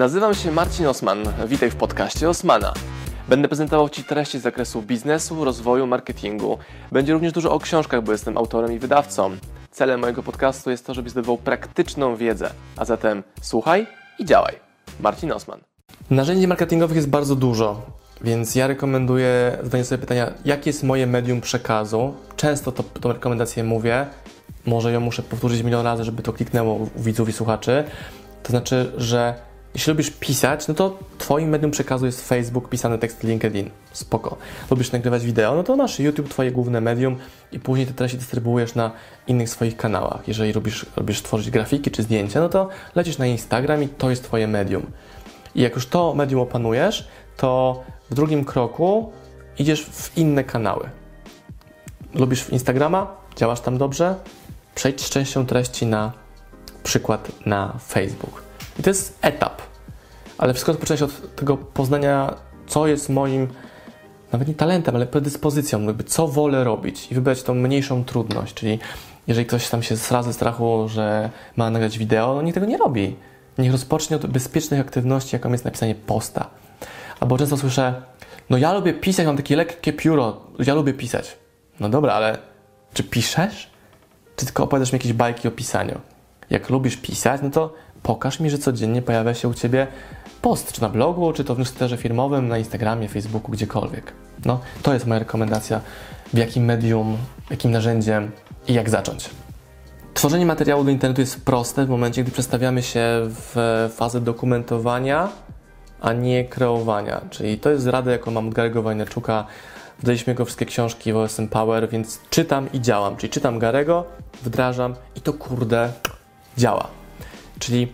Nazywam się Marcin Osman. Witaj w podcaście Osmana. Będę prezentował Ci treści z zakresu biznesu, rozwoju, marketingu. Będzie również dużo o książkach, bo jestem autorem i wydawcą. Celem mojego podcastu jest to, żebyś zdobywał praktyczną wiedzę. A zatem słuchaj i działaj. Marcin Osman. Narzędzi marketingowych jest bardzo dużo, więc ja rekomenduję zadanie sobie pytania, jakie jest moje medium przekazu. Często to, tą rekomendację mówię, może ją muszę powtórzyć milion razy, żeby to kliknęło u widzów i słuchaczy. To znaczy, że jeśli lubisz pisać, no to Twoim medium przekazu jest Facebook, pisany tekst LinkedIn. Spoko. Lubisz nagrywać wideo, no to masz YouTube, Twoje główne medium i później te treści dystrybuujesz na innych swoich kanałach. Jeżeli lubisz, lubisz tworzyć grafiki czy zdjęcia, no to lecisz na Instagram i to jest Twoje medium. I jak już to medium opanujesz, to w drugim kroku idziesz w inne kanały. Lubisz Instagrama? Działasz tam dobrze? Przejdź z częścią treści na przykład na Facebook. I to jest etap. Ale wszystko rozpoczyna się od tego poznania, co jest moim, nawet nie talentem, ale predyspozycją, jakby co wolę robić i wybrać tą mniejszą trudność. Czyli jeżeli ktoś tam się ze strachu, że ma nagrać wideo, no niech tego nie robi. Niech rozpocznie od bezpiecznych aktywności, jaką jest napisanie posta. Albo często słyszę, no ja lubię pisać, mam takie lekkie pióro, ja lubię pisać. No dobra, ale czy piszesz? Czy tylko opowiadasz mi jakieś bajki o pisaniu? Jak lubisz pisać, no to pokaż mi, że codziennie pojawia się u Ciebie post, czy na blogu, czy to w newsletterze firmowym, na Instagramie, Facebooku, gdziekolwiek. No, to jest moja rekomendacja, w jakim medium, jakim narzędziem i jak zacząć. Tworzenie materiału do internetu jest proste w momencie, gdy przestawiamy się w fazę dokumentowania, a nie kreowania. Czyli to jest rada, jaką mam od Garego Wajnerczuka. Wdaliśmy jego wszystkie książki w OSM Power, więc czytam i działam. Czyli czytam Garego, wdrażam i to kurde działa. Czyli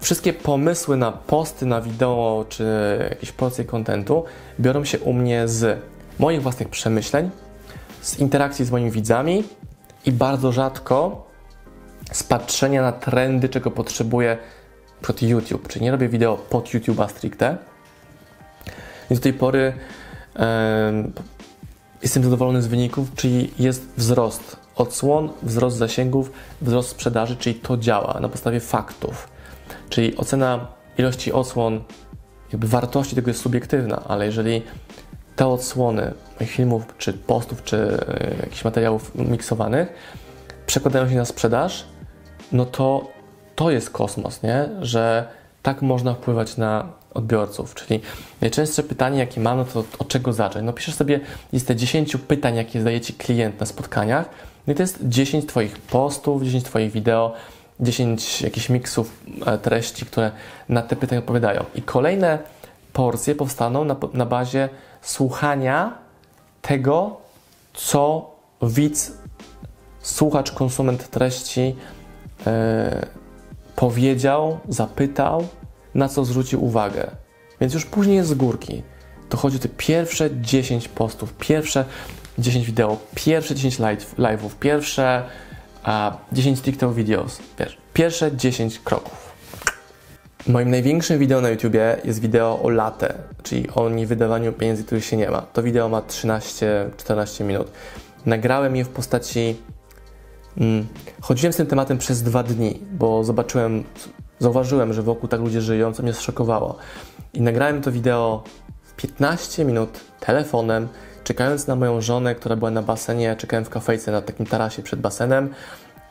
wszystkie pomysły na posty, na wideo czy jakieś porcje kontentu biorą się u mnie z moich własnych przemyśleń, z interakcji z moimi widzami i bardzo rzadko z patrzenia na trendy, czego potrzebuję pod YouTube. Czyli nie robię wideo pod YouTube'a stricte. Więc do tej pory jestem zadowolony z wyników, czyli jest wzrost odsłon, wzrost zasięgów, wzrost sprzedaży, czyli to działa na podstawie faktów. Czyli ocena ilości odsłon, jakby wartości tego jest subiektywna, ale jeżeli te odsłony filmów, czy postów, czy e, jakichś materiałów miksowanych przekładają się na sprzedaż, no to to jest kosmos, nie? Że tak można wpływać na odbiorców. Czyli najczęstsze pytanie, jakie mam, no to od czego zacząć? No piszesz sobie listę 10 pytań, jakie zadaje Ci klient na spotkaniach, no i to jest 10 Twoich postów, 10 Twoich wideo, 10 jakichś miksów e, treści, które na te pytania odpowiadają. I kolejne porcje powstaną na, na bazie słuchania tego, co widz, słuchacz, konsument treści yy, powiedział, zapytał, na co zwrócił uwagę. Więc już później jest z górki. To chodzi o te pierwsze 10 postów, pierwsze 10 wideo, pierwsze 10 live'ów, pierwsze a 10 TikTok videos. Wiesz, pierwsze 10 kroków. Moim największym wideo na YouTubie jest wideo o latę, czyli o niewydawaniu pieniędzy, których się nie ma. To wideo ma 13-14 minut. Nagrałem je w postaci. Hmm, chodziłem z tym tematem przez dwa dni, bo zobaczyłem, zauważyłem, że wokół tak ludzie żyją, co mnie zszokowało. I nagrałem to wideo w 15 minut telefonem, czekając na moją żonę, która była na basenie, czekałem w kafejce na takim tarasie przed basenem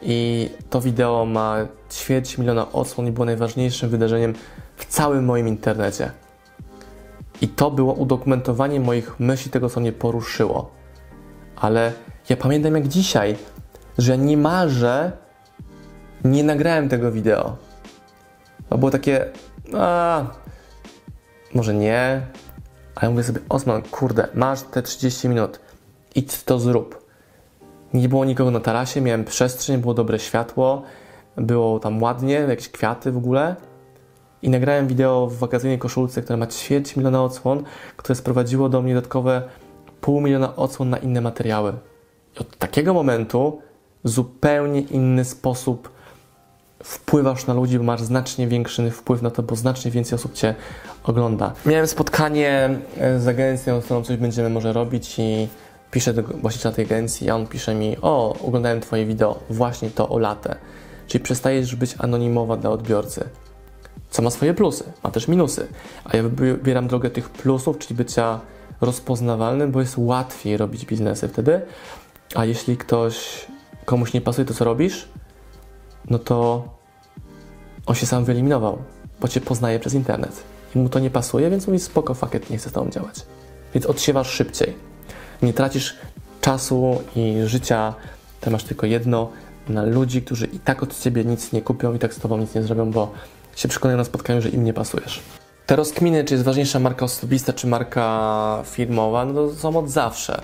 i to wideo ma ćwierć miliona odsłon i było najważniejszym wydarzeniem w całym moim internecie. I to było udokumentowanie moich myśli, tego co mnie poruszyło. Ale ja pamiętam jak dzisiaj, że niemalże nie nagrałem tego wideo. To było takie, a może nie, ale mówię sobie, Osman, kurde, masz te 30 minut, idź to zrób. Nie było nikogo na tarasie, miałem przestrzeń, było dobre światło, było tam ładnie, jakieś kwiaty w ogóle. I nagrałem wideo w wakacyjnej koszulce, która ma ćwierć miliona odsłon, które sprowadziło do mnie dodatkowe pół miliona odsłon na inne materiały. I od takiego momentu zupełnie inny sposób wpływasz na ludzi, bo masz znacznie większy wpływ na to, bo znacznie więcej osób Cię ogląda. Miałem spotkanie e, z agencją, z którą coś będziemy może robić i piszę do właściciela tej agencji, a on pisze mi, o, oglądałem Twoje wideo, właśnie to o latę. Czyli przestajesz być anonimowa dla odbiorcy. co ma swoje plusy, ma też minusy. A ja wybieram drogę tych plusów, czyli bycia rozpoznawalnym, bo jest łatwiej robić biznesy wtedy. A jeśli ktoś, komuś nie pasuje to, co robisz, no to on się sam wyeliminował, bo cię poznaje przez internet. I mu to nie pasuje, więc mówi spoko, fakiet, nie chce z tobą działać. Więc odsiewasz szybciej. Nie tracisz czasu i życia, to masz tylko jedno, na ludzi, którzy i tak od ciebie nic nie kupią i tak z tobą nic nie zrobią, bo się przekonają na spotkaniu, że im nie pasujesz. Te rozkminy, czy jest ważniejsza marka osobista, czy marka firmowa, no to są od zawsze.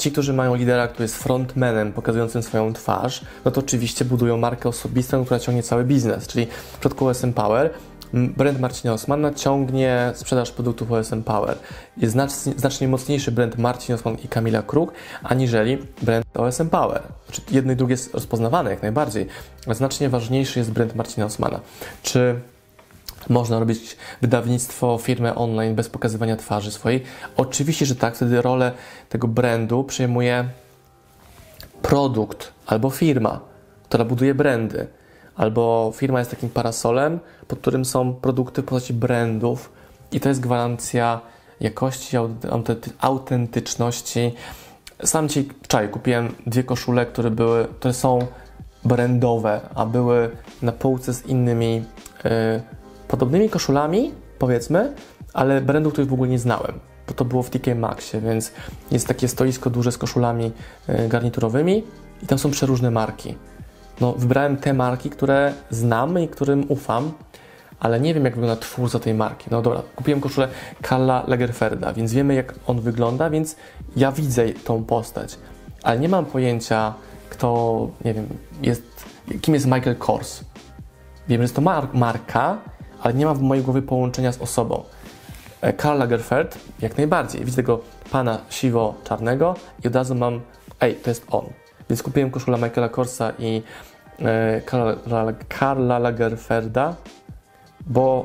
Ci, którzy mają lidera, który jest frontmanem, pokazującym swoją twarz, no to oczywiście budują markę osobistą, która ciągnie cały biznes. Czyli w przypadku OSM Power brand Marcina Osmana ciągnie sprzedaż produktów OSM Power. Jest znacznie, znacznie mocniejszy brand Marcin Osman i Kamila Kruk, aniżeli brand OSM Power. Znaczy jedno i drugie jest rozpoznawane jak najbardziej, ale znacznie ważniejszy jest brand Marcina Osmana. Czy można robić wydawnictwo, firmę online bez pokazywania twarzy swojej? Oczywiście, że tak. Wtedy rolę tego brandu przejmuje produkt albo firma, która buduje brandy. Albo firma jest takim parasolem, pod którym są produkty w postaci brandów i to jest gwarancja jakości, autentyczności. Sam Ci wczoraj kupiłem dwie koszule, które, były, które są brandowe, a były na półce z innymi yy, podobnymi koszulami, powiedzmy, ale brandów, których w ogóle nie znałem, bo to było w TK Maxie, więc jest takie stoisko duże z koszulami yy, garniturowymi i tam są przeróżne marki. No, wybrałem te marki, które znam i którym ufam, ale nie wiem, jak wygląda twórca tej marki. No dobra, kupiłem koszulę Karla Lagerferda, więc wiemy, jak on wygląda, więc ja widzę tą postać, ale nie mam pojęcia, kto, nie wiem, jest, kim jest Michael Kors. Wiem, że jest to mar marka, ale nie mam w mojej głowie połączenia z osobą. E, Karl Lagerfeld, jak najbardziej. Widzę tego pana siwo-czarnego i od razu mam, ej, to jest on. Więc kupiłem koszulę Michaela Korsa i e, Karla, Karla Lagerferda, bo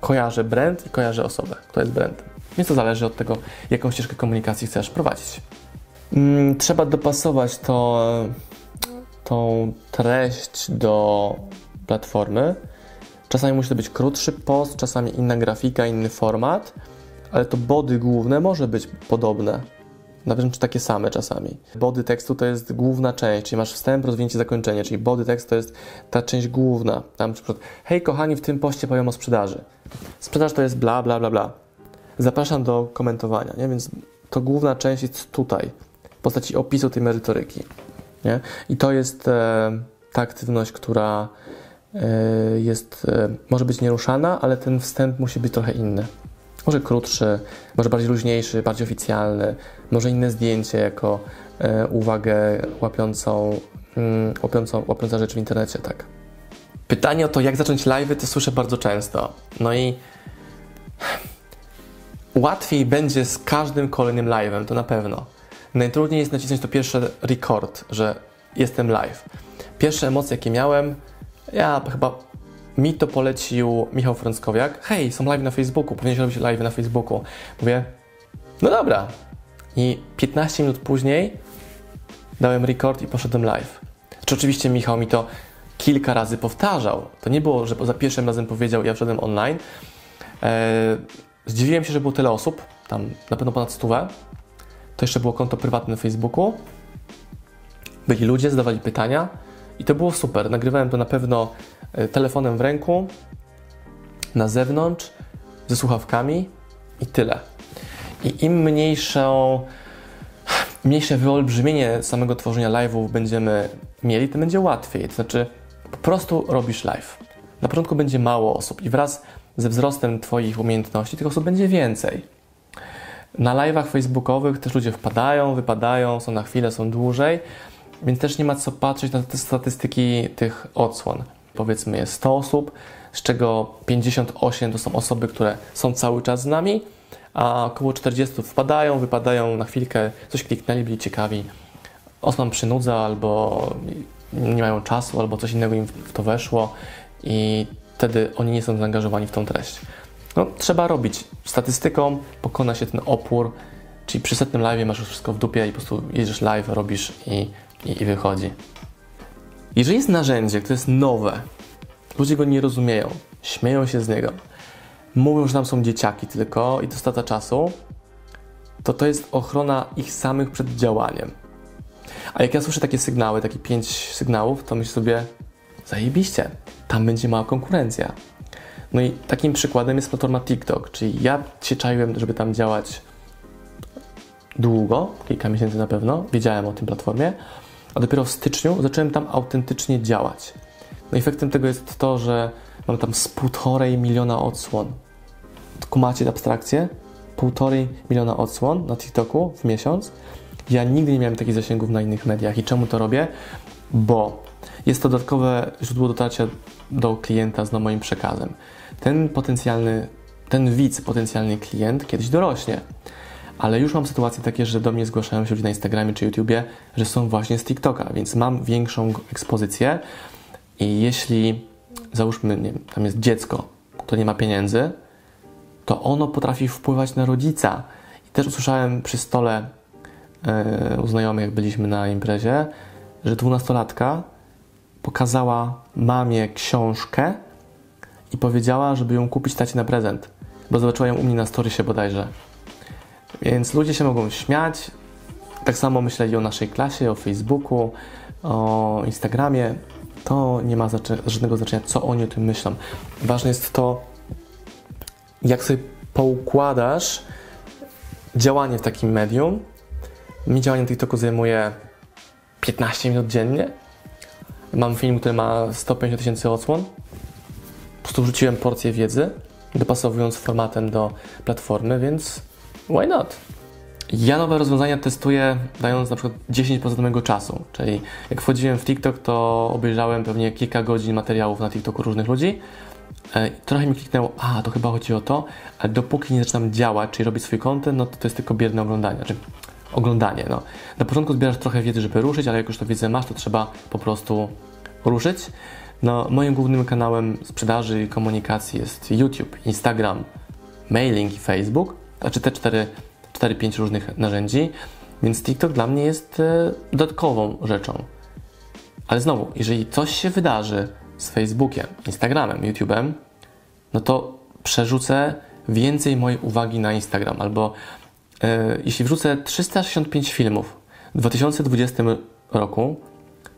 kojarzę brand i kojarzę osobę, kto jest brandem. Więc to zależy od tego, jaką ścieżkę komunikacji chcesz prowadzić. Mm, trzeba dopasować to, tą treść do platformy. Czasami musi to być krótszy post, czasami inna grafika, inny format, ale to body główne może być podobne nawet wręcz takie same czasami. Body tekstu to jest główna część, czyli masz wstęp, rozwinięcie, zakończenie, czyli body tekst to jest ta część główna. Tam na przykład, hej kochani, w tym poście powiem o sprzedaży. Sprzedaż to jest bla, bla, bla, bla. Zapraszam do komentowania, nie? Więc to główna część jest tutaj, w postaci opisu tej merytoryki, nie? I to jest e, ta aktywność, która jest, e, może być nieruszana, ale ten wstęp musi być trochę inny. Może krótszy, może bardziej luźniejszy, bardziej oficjalny, może inne zdjęcie jako e, uwagę łapiącą, mm, łapiącą, łapiąca rzecz w internecie, tak. Pytanie o to, jak zacząć live, to słyszę bardzo często. No i łatwiej będzie z każdym kolejnym live'em, to na pewno. Najtrudniej jest nacisnąć to pierwsze record, że jestem live. Pierwsze emocje, jakie miałem, ja chyba mi to polecił Michał Frąckowiak. Hej, są live na Facebooku, powinieneś robić live na Facebooku. Mówię, no dobra. I 15 minut później dałem record i poszedłem live. Czy oczywiście Michał mi to kilka razy powtarzał. To nie było, że za pierwszym razem powiedział, ja wszedłem online. Eee, zdziwiłem się, że było tyle osób, tam na pewno ponad stówę. To jeszcze było konto prywatne na Facebooku. Byli ludzie, zadawali pytania i to było super. Nagrywałem to na pewno E, telefonem w ręku, na zewnątrz, ze słuchawkami i tyle. I im mniejszą, mniejsze wyolbrzymienie samego tworzenia live'ów będziemy mieli, tym będzie łatwiej. To znaczy, po prostu robisz live. Na początku będzie mało osób i wraz ze wzrostem Twoich umiejętności tych osób będzie więcej. Na live'ach facebookowych też ludzie wpadają, wypadają, są na chwilę, są dłużej, więc też nie ma co patrzeć na te statystyki tych odsłon powiedzmy jest 100 osób, z czego 58 to są osoby, które są cały czas z nami, a około 40 wpadają, wypadają na chwilkę, coś kliknęli, byli ciekawi. Osman przynudza albo nie mają czasu, albo coś innego im w to weszło i wtedy oni nie są zaangażowani w tą treść. No, trzeba robić. Statystyką pokona się ten opór, czyli przy setnym live masz już wszystko w dupie i po prostu jedziesz live, robisz i, i, i wychodzi. Jeżeli jest narzędzie, które jest nowe, ludzie go nie rozumieją, śmieją się z niego, mówią, że tam są dzieciaki tylko i to strata czasu, to to jest ochrona ich samych przed działaniem. A jak ja słyszę takie sygnały, takie pięć sygnałów, to myślę sobie, zajebiście, tam będzie mała konkurencja. No i takim przykładem jest platforma TikTok, czyli ja się czaiłem, żeby tam działać długo, kilka miesięcy na pewno, wiedziałem o tym platformie, a dopiero w styczniu zacząłem tam autentycznie działać. No efektem tego jest to, że mam tam z półtorej miliona odsłon. Kumacie abstrakcję? Półtorej miliona odsłon na TikToku w miesiąc. Ja nigdy nie miałem takich zasięgów na innych mediach. I czemu to robię? Bo jest to dodatkowe źródło dotarcia do klienta z moim przekazem. Ten potencjalny, ten widz, potencjalny klient kiedyś dorośnie. Ale już mam sytuacje takie, że do mnie zgłaszają się ludzie na Instagramie czy YouTubie, że są właśnie z TikToka, więc mam większą ekspozycję i jeśli załóżmy, nie wiem, tam jest dziecko, które nie ma pieniędzy, to ono potrafi wpływać na rodzica. I też usłyszałem przy stole yy, u znajomych, byliśmy na imprezie, że dwunastolatka pokazała mamie książkę i powiedziała, żeby ją kupić tacie na prezent, bo zobaczyła ją u mnie na storysie bodajże. Więc ludzie się mogą śmiać. Tak samo myśleli o naszej klasie, o Facebooku, o Instagramie. To nie ma żadnego znaczenia, co oni o tym myślą. Ważne jest to, jak sobie poukładasz działanie w takim medium. Mi działanie TikToku zajmuje 15 minut dziennie. Mam film, który ma 150 tysięcy odsłon. Po prostu wrzuciłem porcję wiedzy, dopasowując formatem do platformy, więc why not? Ja nowe rozwiązania testuję dając na przykład 10% mojego czasu, czyli jak wchodziłem w TikTok, to obejrzałem pewnie kilka godzin materiałów na TikToku różnych ludzi. E, trochę mi kliknęło, a to chyba chodzi o to, ale dopóki nie zaczynam działać, czyli robić swój content, no to to jest tylko bierne oglądanie. Znaczy, oglądanie. No. Na początku zbierasz trochę wiedzy, żeby ruszyć, ale jak już to wiedzę masz, to trzeba po prostu ruszyć. No, moim głównym kanałem sprzedaży i komunikacji jest YouTube, Instagram, mailing i Facebook, znaczy te 4-5 różnych narzędzi, więc TikTok dla mnie jest e, dodatkową rzeczą. Ale znowu, jeżeli coś się wydarzy z Facebookiem, Instagramem, YouTube'em, no to przerzucę więcej mojej uwagi na Instagram albo E, jeśli wrzucę 365 filmów w 2020 roku,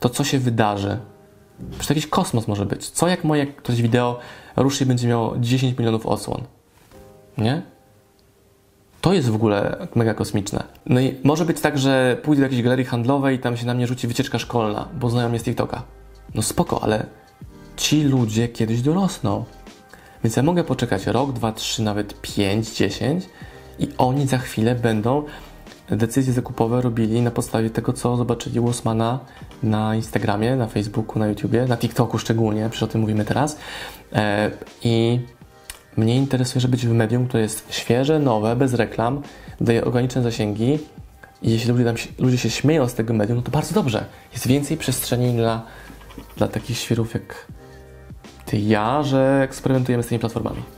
to co się wydarzy? Przecież jakiś kosmos może być. Co jak moje ktoś wideo ruszy i będzie miało 10 milionów odsłon? Nie? To jest w ogóle mega kosmiczne. No i może być tak, że pójdę do jakiejś galerii handlowej i tam się na mnie rzuci wycieczka szkolna, bo znają mnie z TikToka. No spoko, ale ci ludzie kiedyś dorosną. Więc ja mogę poczekać rok, dwa, trzy, nawet pięć, dziesięć i oni za chwilę będą decyzje zakupowe robili na podstawie tego, co zobaczyli u Osmana na Instagramie, na Facebooku, na YouTubie, na TikToku szczególnie, przecież o tym mówimy teraz. E, I mnie interesuje, żeby być w medium, które jest świeże, nowe, bez reklam, daje ograniczone zasięgi i jeśli ludzie, się, ludzie się śmieją z tego medium, no to bardzo dobrze. Jest więcej przestrzeni dla, dla takich świrów jak ty ja, że eksperymentujemy z tymi platformami.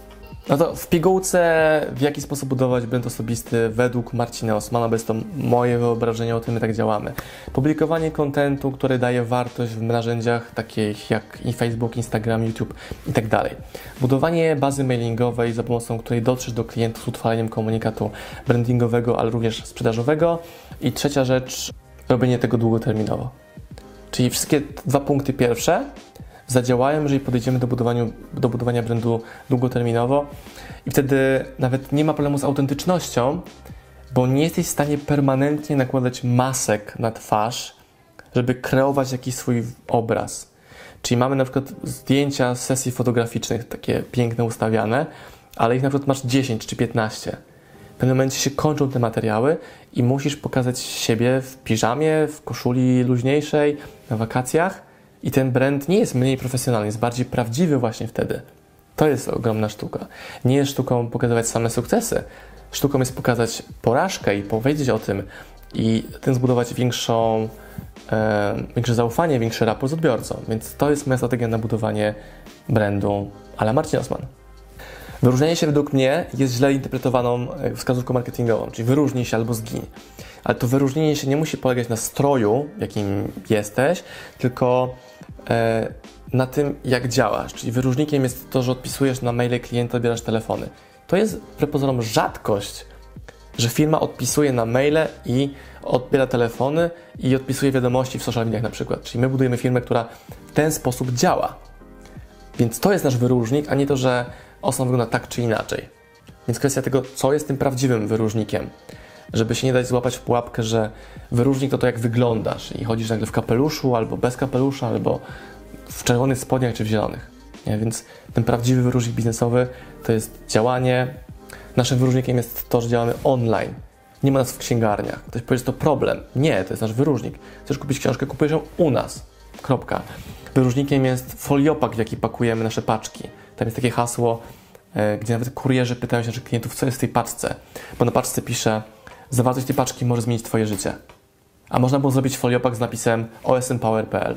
No to w pigułce w jaki sposób budować brand osobisty według Marcina Osmana, bo jest to moje wyobrażenie o tym, tak działamy. Publikowanie kontentu, który daje wartość w narzędziach takich jak i Facebook, Instagram, YouTube i tak. Budowanie bazy mailingowej, za pomocą której dotrzesz do klientów z utrwaleniem komunikatu brandingowego, ale również sprzedażowego. I trzecia rzecz, robienie tego długoterminowo. Czyli wszystkie dwa punkty pierwsze zadziałają, jeżeli podejdziemy do, budowaniu, do budowania brandu długoterminowo i wtedy nawet nie ma problemu z autentycznością, bo nie jesteś w stanie permanentnie nakładać masek na twarz, żeby kreować jakiś swój obraz. Czyli mamy na przykład zdjęcia z sesji fotograficznych, takie piękne, ustawiane, ale ich na przykład masz 10 czy 15. W pewnym momencie się kończą te materiały i musisz pokazać siebie w piżamie, w koszuli luźniejszej, na wakacjach i ten brand nie jest mniej profesjonalny, jest bardziej prawdziwy właśnie wtedy. To jest ogromna sztuka. Nie jest sztuką pokazywać same sukcesy. Sztuką jest pokazać porażkę i powiedzieć o tym i tym zbudować większą, e, większe zaufanie, większy raport z odbiorcą. Więc to jest moja strategia na budowanie brandu ale Marcin Osman. Wyróżnienie się według mnie jest źle interpretowaną e, wskazówką marketingową, czyli wyróżnij się albo zgiń. Ale to wyróżnienie się nie musi polegać na stroju, jakim jesteś, tylko na tym, jak działasz. Czyli wyróżnikiem jest to, że odpisujesz na maile klienta, odbierasz telefony. To jest wbrew pozorom rzadkość, że firma odpisuje na maile i odbiera telefony i odpisuje wiadomości w social mediach na przykład. Czyli my budujemy firmę, która w ten sposób działa. Więc to jest nasz wyróżnik, a nie to, że osoba wygląda tak czy inaczej. Więc kwestia tego, co jest tym prawdziwym wyróżnikiem. Żeby się nie dać złapać w pułapkę, że wyróżnik to to, jak wyglądasz i chodzisz nagle w kapeluszu, albo bez kapelusza, albo w czerwonych spodniach, czy w zielonych. Nie? Więc ten prawdziwy wyróżnik biznesowy to jest działanie. Naszym wyróżnikiem jest to, że działamy online. Nie ma nas w księgarniach. Ktoś powie, że to problem. Nie, to jest nasz wyróżnik. Chcesz kupić książkę, kupujesz ją u nas. Kropka. Wyróżnikiem jest foliopak, w jaki pakujemy nasze paczki. Tam jest takie hasło, e, gdzie nawet kurierzy pytają się naszych klientów, co jest w tej paczce. Bo na paczce pisze, zawartość tej paczki może zmienić Twoje życie. A można było zrobić foliopak z napisem osmpower.pl.